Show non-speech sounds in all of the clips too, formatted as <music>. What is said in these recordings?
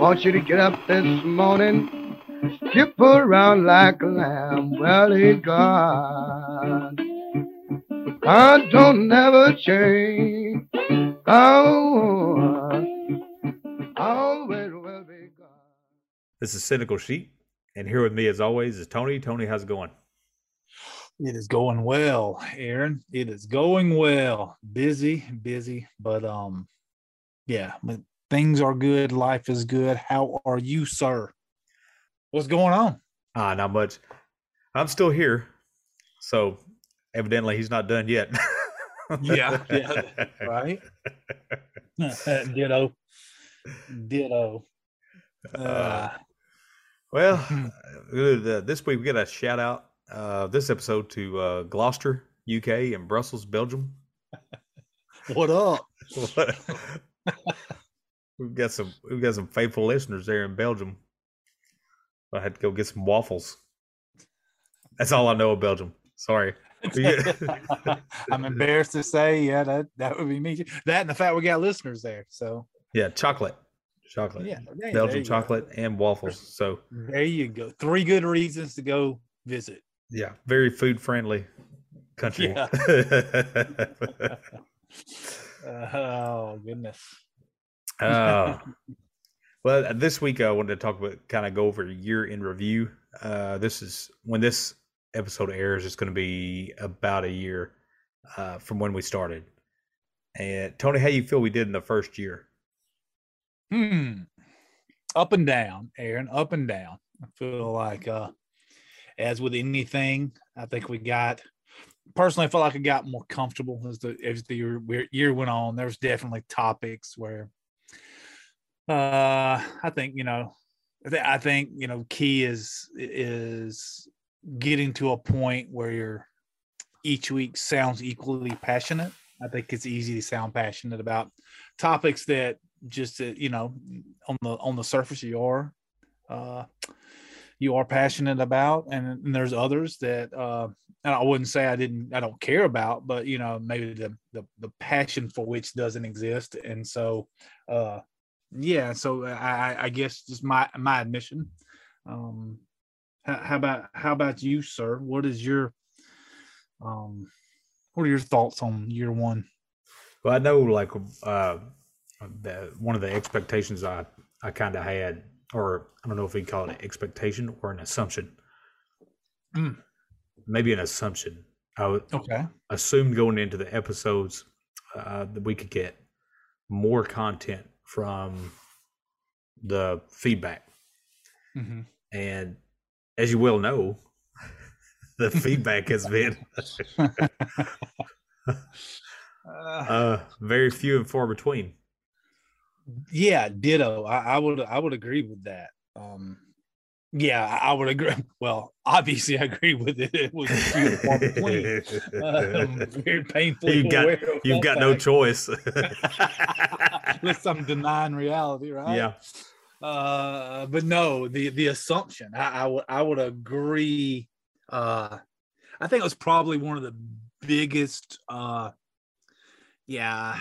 Want you to get up this morning, skip around like a lamb. Well, he's God. God don't never change. God always will be God. This is Cynical Sheep, and here with me, as always, is Tony. Tony, how's it going? It is going well, Aaron. It is going well. Busy, busy, but um, yeah, but things are good. Life is good. How are you, sir? What's going on? Ah, not much. I'm still here, so evidently he's not done yet. Yeah, <laughs> yeah, right. <laughs> Ditto, ditto. Uh, Well, Hmm. <laughs> uh, this week we got a shout out uh, this episode to uh, Gloucester, UK, and Brussels, Belgium. what up? We've got some we've got some faithful listeners there in Belgium. I had to go get some waffles. That's all I know of Belgium. Sorry. <laughs> I'm embarrassed to say, yeah, that that would be me. That and the fact we got listeners there. So Yeah, chocolate, chocolate, yeah, there- there Belgian you go. chocolate, and waffles. So There you go. Three good reasons to go visit. yeah, very food friendly country. Yeah. <laughs> <laughs> Oh goodness. Uh, well, this week I wanted to talk about kind of go over year in review. Uh, this is when this episode airs. It's going to be about a year uh, from when we started. And Tony, how you feel we did in the first year? Hmm. Up and down, Aaron. Up and down. I feel like, uh, as with anything, I think we got. Personally, I felt like I got more comfortable as the as the year, year went on. There's definitely topics where, uh, I think you know, I, think you know, key is is getting to a point where you're each week sounds equally passionate. I think it's easy to sound passionate about topics that just uh, you know on the on the surface you are uh you are passionate about and, and there's others that uh and I wouldn't say I didn't I don't care about but you know maybe the the, the passion for which doesn't exist and so uh yeah so I I- I guess just my my admission um how, how about how about you sir what is your um what are your thoughts on year one Well, I know like uh, the, one of the expectations I I kind of had, or I don't know if we call it an expectation or an assumption. Mm. Maybe an assumption. I would okay assumed going into the episodes uh, that we could get more content from the feedback. hmm And as you well know, <laughs> the feedback has been Uh, <laughs> uh, very few and far between. yeah, ditto. I, I would I would agree with that. Um, yeah, I would agree. <laughs> Well, obviously, I agree with it. It was few and far. Um, very painful. You've got- You've got no choice. <laughs> <laughs> Unless I'm denying reality, right? yeah. Uh, but no, the the assumption I, I would I would agree. Uh, I think it was probably one of the biggest. Uh, yeah,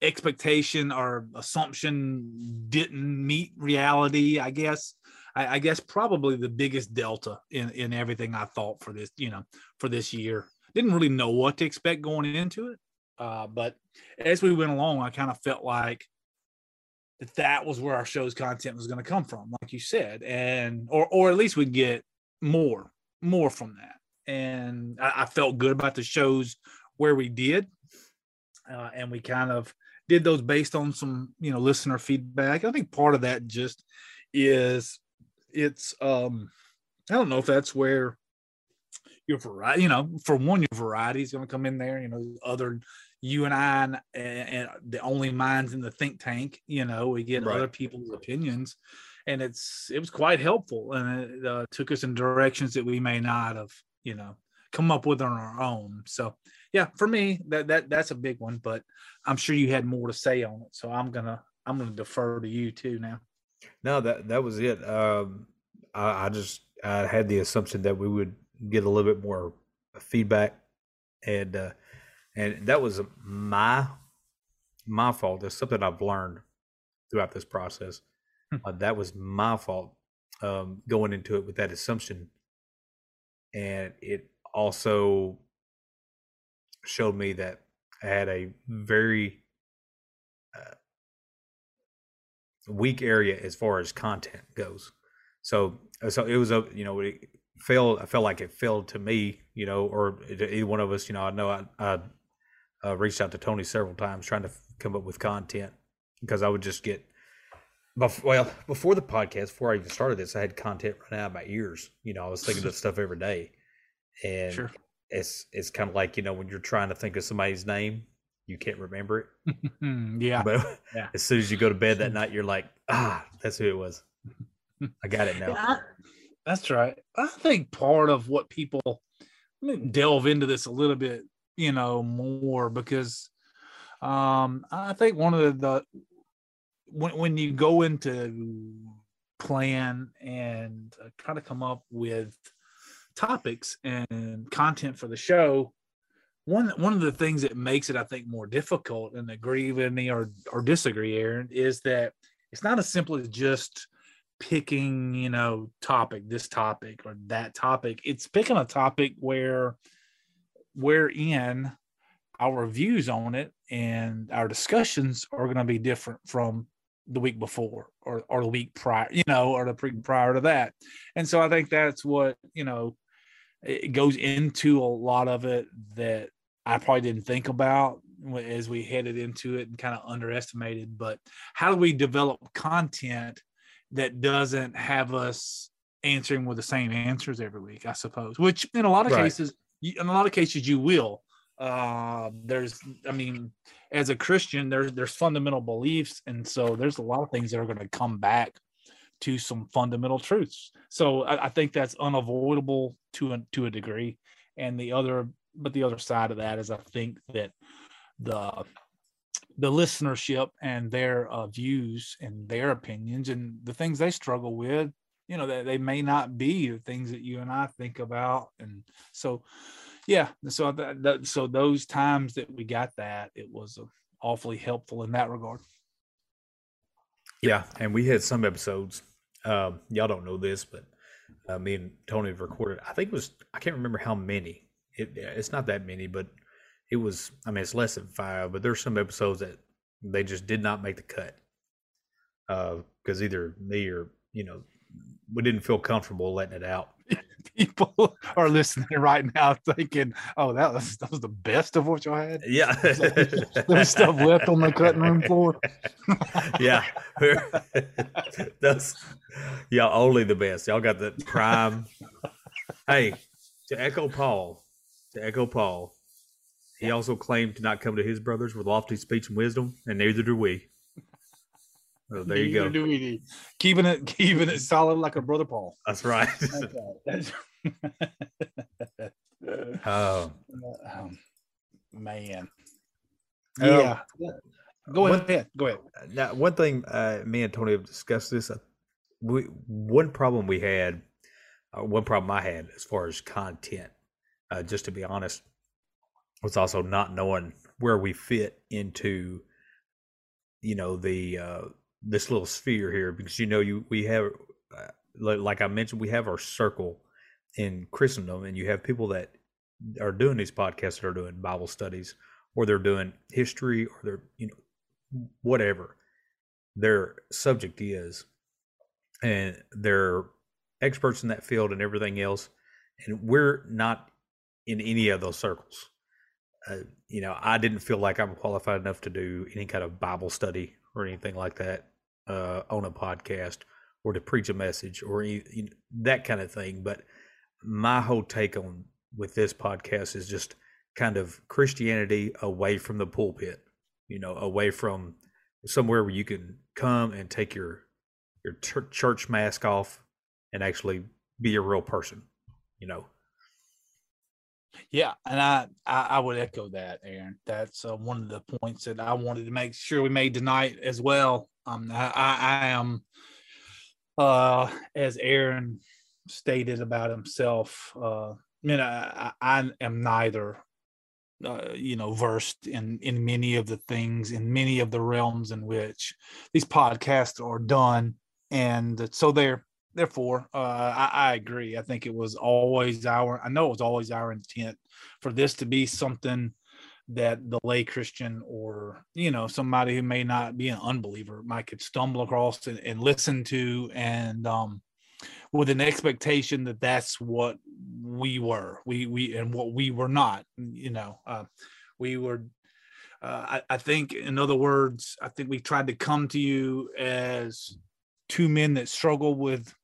expectation or assumption didn't meet reality. I guess. I, I guess probably the biggest delta in in everything I thought for this. You know, for this year, didn't really know what to expect going into it. Uh, but as we went along, I kind of felt like that that was where our show's content was going to come from, like you said, and or or at least we'd get more more from that. And I, I felt good about the shows where we did, uh, and we kind of did those based on some you know listener feedback. I think part of that just is it's um I don't know if that's where your variety, you know, for one, your variety is going to come in there. You know, other you and I and, and the only minds in the think tank. You know, we get Right. other people's opinions, and it's it was quite helpful, and it uh, took us in directions that we may not have, you know, come up with on our own. So, yeah, for me, that that that's a big one. But I'm sure you had more to say on it, so I'm gonna I'm gonna defer to you too now. No, that that was it. Um, I, I just I had the assumption that we would get a little bit more feedback, and uh, and that was my my fault. It's something I've learned throughout this process. uh, that was my fault um, going into it with that assumption, and it also showed me that I had a very weak area as far as content goes. So, uh, so it was a you know it failed. I felt like it failed to me, you know, or either one of us. You know, I know I, I uh, reached out to Tony several times trying to come up with content because I would just get. Well, before the podcast, before I even started this, I had content run out of my ears. You know, I was thinking of stuff every day, and sure. it's it's kind of like you know when you're trying to think of somebody's name, you can't remember it. <laughs> yeah. But yeah. as soon as you go to bed that <laughs> night, you're like, ah, that's who it was. I got it now. Yeah, that's right. I think part of what people delve into this a little bit, you know, more because um, I think one of the, when when you go into plan and uh, try to come up with topics and content for the show, one one of the things that makes it, I think, more difficult, and agree with me or or disagree, Aaron, is that it's not as simple as just picking, you know, topic, this topic or that topic. It's picking a topic where wherein our views on it and our discussions are going to be different from the week before or, or the week prior, you know, or the pre prior to that. And so I think that's what, you know, it goes into a lot of it that I probably didn't think about as we headed into it and kind of underestimated. But how do we develop content that doesn't have us answering with the same answers every week, I suppose, which in a lot of right. cases, in a lot of cases you will. Uh, there's, I mean, as a Christian, there's there's fundamental beliefs, and so there's a lot of things that are going to come back to some fundamental truths. So I, I think that's unavoidable to a to a degree. And the other, but the other side of that is I think that the the listenership and their uh, views and their opinions and the things they struggle with you know that they may not be the things that you and i think about. And so yeah so that, that so those times that we got that it was awfully helpful in that regard. Yeah and we had some episodes um, y'all don't know this but uh, me and tony have recorded i think it was i can't remember how many it, it's not that many but it was I mean it's less than five, but there's some episodes that they just did not make the cut. Uh, because either me or you know we didn't feel comfortable letting it out. <laughs> People are listening right now thinking, "Oh, that was that was the best of what y'all had." Yeah, <laughs> there's stuff left on the cutting room floor. <laughs> yeah, that's yeah, only the best. Y'all got the prime. hey, to echo Paul, to echo Paul, he also claimed to not come to his brothers with lofty speech and wisdom, and neither do we. So there you go. Do we. Keeping it keeping it solid like a brother Paul. That's right. <laughs> That's oh. Um, man. Yeah. Go ahead. One, Go ahead. Now, one thing uh, me and Tony have discussed this. Uh, we, one problem we had, uh, one problem I had as far as content, uh, just to be honest, was also not knowing where we fit into you know the uh this little sphere here because you know you we have uh, like I mentioned we have our circle in Christendom and you have people that are doing these podcasts that are doing Bible studies or they're doing history or they're you know whatever their subject is and they're experts in that field and everything else and we're not in any of those circles uh, you know, I didn't feel like I'm qualified enough to do any kind of Bible study or anything like that uh, on a podcast or to preach a message or any, you know, that kind of thing. But my whole take on with this podcast is just kind of Christianity away from the pulpit, you know, away from somewhere where you can come and take your your church mask off and actually be a real person, you know. Yeah, and I, I, I would echo that, Aaron. That's uh, one of the points that I wanted to make sure we made tonight as well. Um, I, I, am, uh, as Aaron stated about himself. Uh, I mean, I, I am neither, uh, you know, versed in in many of the things in many of the realms in which these podcasts are done. and so there therefore uh, I, I agree. I think it was always our i know it was always our intent for this to be something that the lay Christian or you know somebody who may not be an unbeliever might could stumble across and, and listen to and um with an expectation that that's what we were we we and what we were not you know uh, we were uh, I, I think in other words i think we tried to come to you as two men that struggle with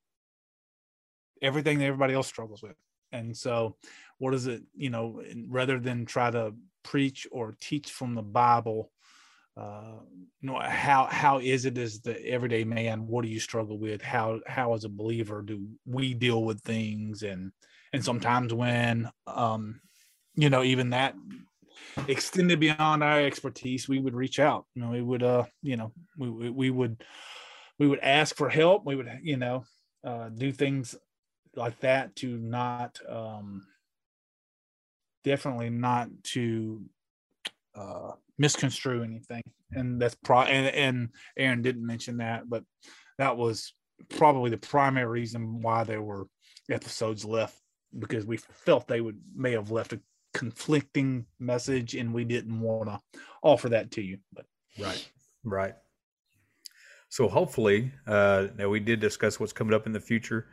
everything that everybody else struggles with. And so what is it you know rather than try to preach or teach from the bible uh, you know how how is it as the everyday man? What do you struggle with? How how as a believer do we deal with things? And and sometimes when um you know even that extended beyond our expertise we would reach out. You know we would uh you know we we, we would we would ask for help. We would you know uh do things like that to not um definitely not to uh misconstrue anything. And that's pro and, and aaron didn't mention that but that was probably the primary reason why there were episodes left because we felt they would may have left a conflicting message and we didn't want to offer that to you but. Right right. So hopefully uh now we did discuss what's coming up in the future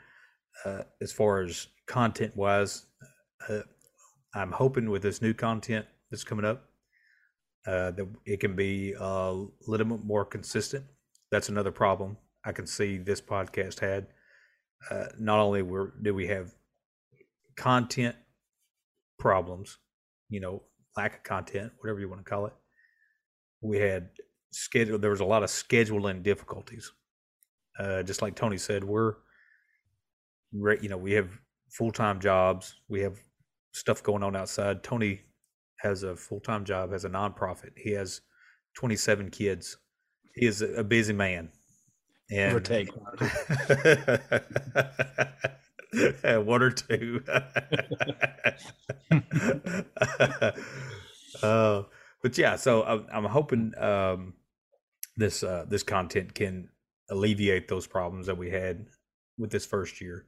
uh as far as content wise uh, i'm hoping with this new content that's coming up uh, that it can be a little bit more consistent. That's another problem I can see this podcast had. Uh, not only were do we have content problems, you know, lack of content, whatever you want to call it, we had schedule. There was a lot of scheduling difficulties. Uh, just like Tony said, we're, you know, we have full time jobs. We have stuff going on outside. Tony has a full time job, has a nonprofit. He has 27 kids. He is a busy man. And or take one <laughs> or two. <laughs> uh, but yeah, so I'm, I'm hoping um, this uh, this content can alleviate those problems that we had with this first year,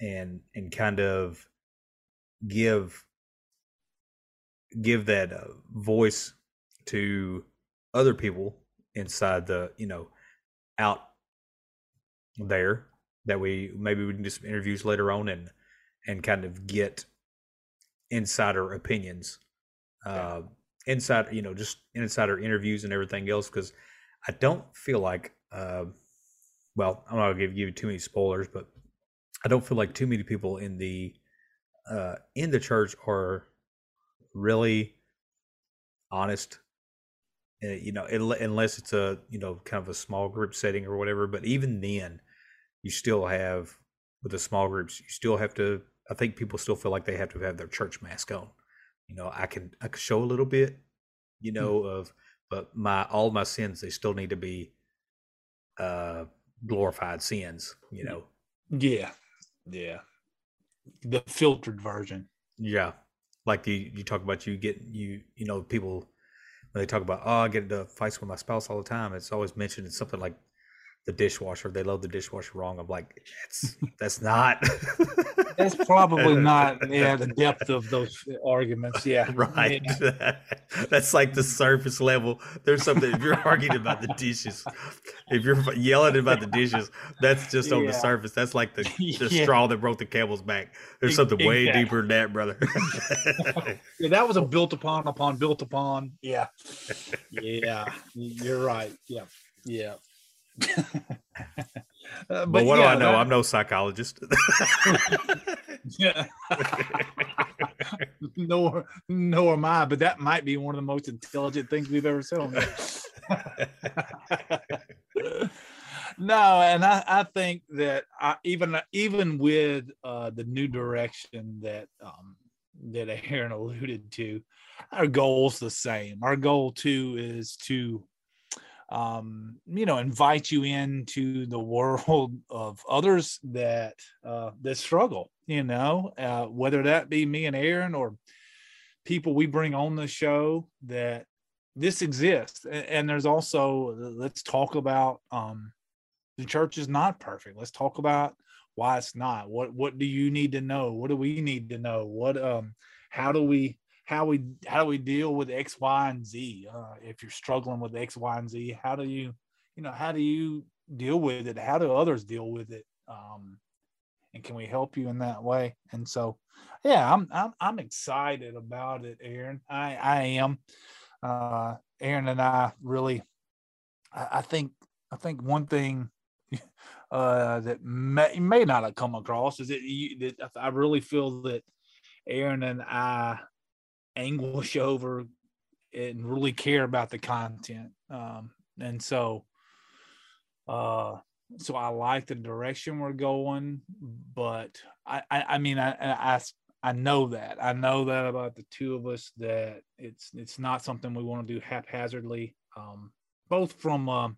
and and kind of give give that uh, voice to other people inside the you know out there that we maybe we can do some interviews later on and and kind of get insider opinions uh inside you know just insider interviews and everything else because i don't feel like uh well i'm not gonna give you too many spoilers but i don't feel like too many people in the uh in the church are really honest uh, you know unless it's a you know kind of a small group setting or whatever but even then you still have with the small groups you still have to i think people still feel like they have to have their church mask on you know i can i can show a little bit you hmm. know mm. of but my all my sins they still need to be uh glorified sins you know yeah yeah the filtered version yeah like you you talk about you get you you know people when they talk about oh I get into fights with my spouse all the time. It's always mentioned in something like the dishwasher. They load the dishwasher wrong. I'm like, that's <laughs> that's not. that's probably <laughs> not yeah the depth of those arguments. Yeah, <laughs> right. Yeah. that's like the surface level. There's something if you're arguing about the dishes, if you're yelling about the dishes, that's just on yeah. the surface. That's like the the yeah. straw that broke the camel's back. There's something way deeper than that, brother. yeah, that was a built upon upon built upon. Yeah, yeah, you're right. Yeah, yeah. Uh, but, but, what yeah, do I know? That... I'm no psychologist. <laughs> <laughs> yeah. <laughs> nor, nor am I, but that might be one of the most intelligent things we've ever said on no, and I, I think that I, even even with uh, the new direction that um, that Aaron alluded to, our goal's the same. Our goal too is to um, you know, invite you into the world <laughs> of others that uh, that struggle. You know, uh, whether that be me and Aaron or people we bring on the show that this exists and, and there's also let's talk about um the church is not perfect. Let's talk about why it's not. What what do you need to know? What do we need to know? What um how do we how we how do we deal with X, Y, and Z? Uh, if you're struggling with X, Y, and Z, how do you you know how do you deal with it? How do others deal with it? Um, and can we help you in that way? And so, yeah, I'm I'm I'm excited about it, Aaron. I I am. Uh, Aaron and I really, I, I think I think one thing <laughs> uh, that may, may not have come across is that, you, that I really feel that Aaron and I anguish <laughs> over and really care about the content. Um, and so, uh, so I like the direction we're going, but I, I, I mean, I, I, I know that I know that about the two of us that it's, it's not something we want to do haphazardly, um, both from, uh,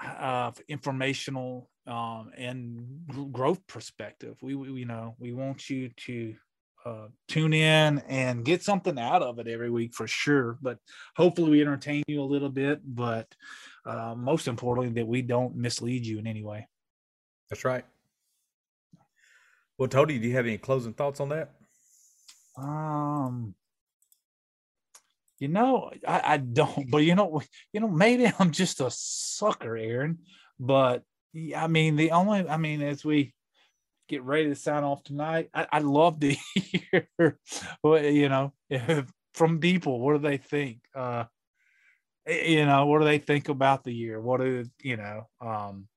uh, informational um, and growth perspective. We, we, you know, we want you to uh, tune in and get something out of it every week for sure. But hopefully, we entertain you a little bit. But uh, most importantly, that we don't mislead you in any way. That's right. Well, Tony, do you have any closing thoughts on that? Um, you know, I, I don't, but you know, you know, maybe I'm just a sucker, Aaron. But I mean, the only, I mean, as we get ready to sign off tonight, I, would love to <laughs> hear, you know, from people. What do they think? Uh, you know, what do they think about the year? What do you know? Um,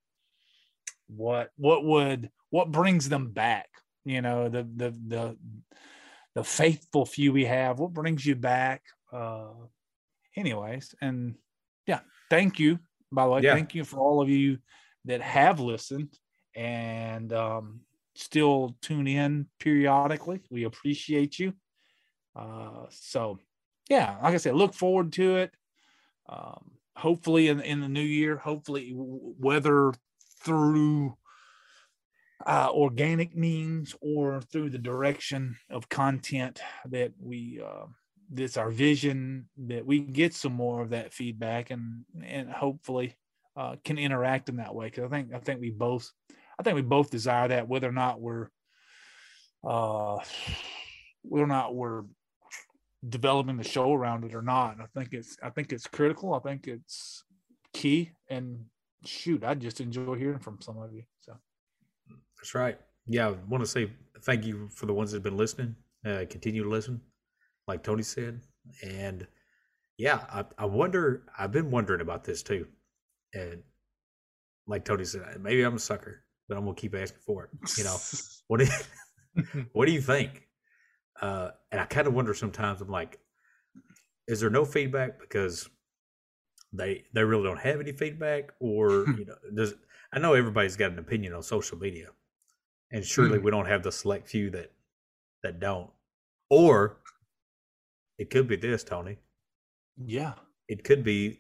what what would what brings them back? You know, the the the the faithful few we have. What brings you back? Uh, anyways, and yeah, thank you. By the way, yeah. thank you for all of you that have listened and um, still tune in periodically. We appreciate you. Uh, so, yeah, like I said, look forward to it. Um, hopefully, in, in the new year, hopefully, whether through uh, organic means or through the direction of content that we uh, that's our vision that we get some more of that feedback and and hopefully uh, can interact in that way because I think I think we both I think we both desire that whether or not we're uh whether or not we're developing the show around it or not. I think it's I think it's critical. I think it's key and shoot, I just enjoy hearing from some of you. So that's right. Yeah, I want to say thank you for the ones that have been listening. Uh, continue to listen like Tony said. And yeah, I, I wonder, I've been wondering about this too. And like Tony said, maybe I'm a sucker, but I'm gonna keep asking for it. You know, <laughs> what do you, <laughs> <laughs> what do you think? Uh, and I kind of wonder sometimes. I'm like, is there no feedback because they they really don't have any feedback, or you know, does I know everybody's got an opinion on social media, and surely mm. we don't have the select few that that don't, or it could be this, Tony. Yeah. It could be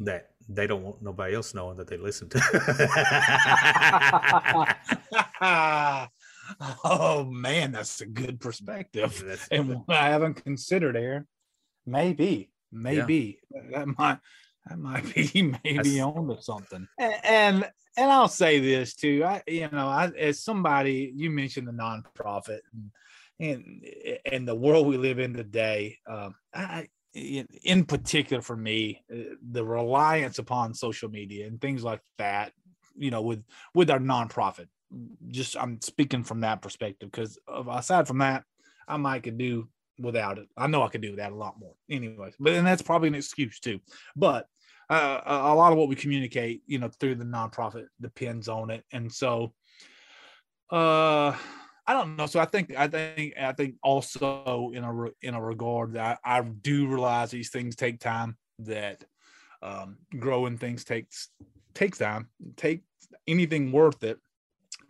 that they don't want nobody else knowing that they listen to. <laughs> oh man, that's a good perspective. That's, and one I haven't considered, Aaron. Maybe, maybe yeah. that might that might be <laughs> maybe on to something. And, and and I'll say this too. I you know, I as somebody you mentioned the nonprofit and and and the world we live in today, um, I, in, particular for me, uh, the reliance upon social media and things like that, you know, with with our nonprofit. Just I'm speaking from that perspective because aside from that, I might could do without it. I know I could do that a lot more, anyways. But and that's probably an excuse too. But uh, a lot of what we communicate, you know, through the nonprofit depends on it, and so, uh, I don't know. So I think I think I think also in a in a regard that I, I do realize these things take time. That um, growing things takes takes time. Take anything worth it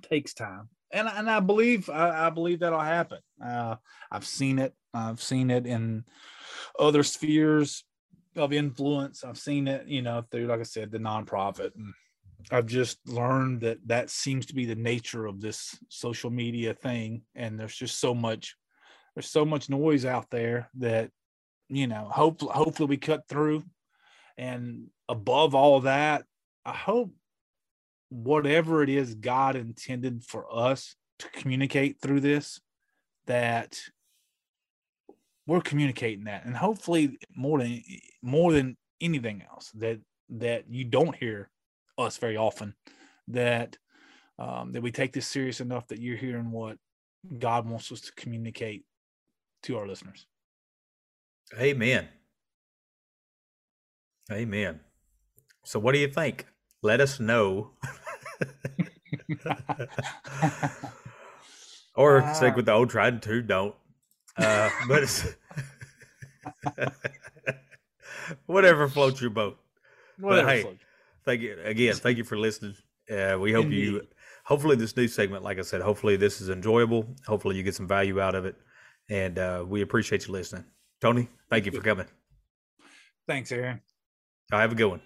takes time, and and I believe I, I believe that'll happen. Uh, I've seen it. I've seen it in other spheres of influence. I've seen it, you know, through like I said, the nonprofit and I've just learned that that seems to be the nature of this social media thing, and there's just so much, there's so much noise out there that, you know, hopefully, hopefully we cut through, and above all that, I hope whatever it is God intended for us to communicate through this, that we're communicating that, and hopefully more than more than anything else, that that you don't hear us very often, that um, that we take this serious enough that you're hearing what God wants us to communicate to our listeners. Amen. Amen. So, what do you think? Let us know. <laughs> or uh, stick with the old tried and true. Don't. Uh, but <laughs> whatever floats your boat. Whatever but hey, floats. Thank you again. Thank you for listening. Uh, we hope Indeed. you. Hopefully, this new segment, like I said, hopefully this is enjoyable. Hopefully, you get some value out of it, and uh, we appreciate you listening. Tony, thank you for coming. Thanks, Aaron. I have a good one.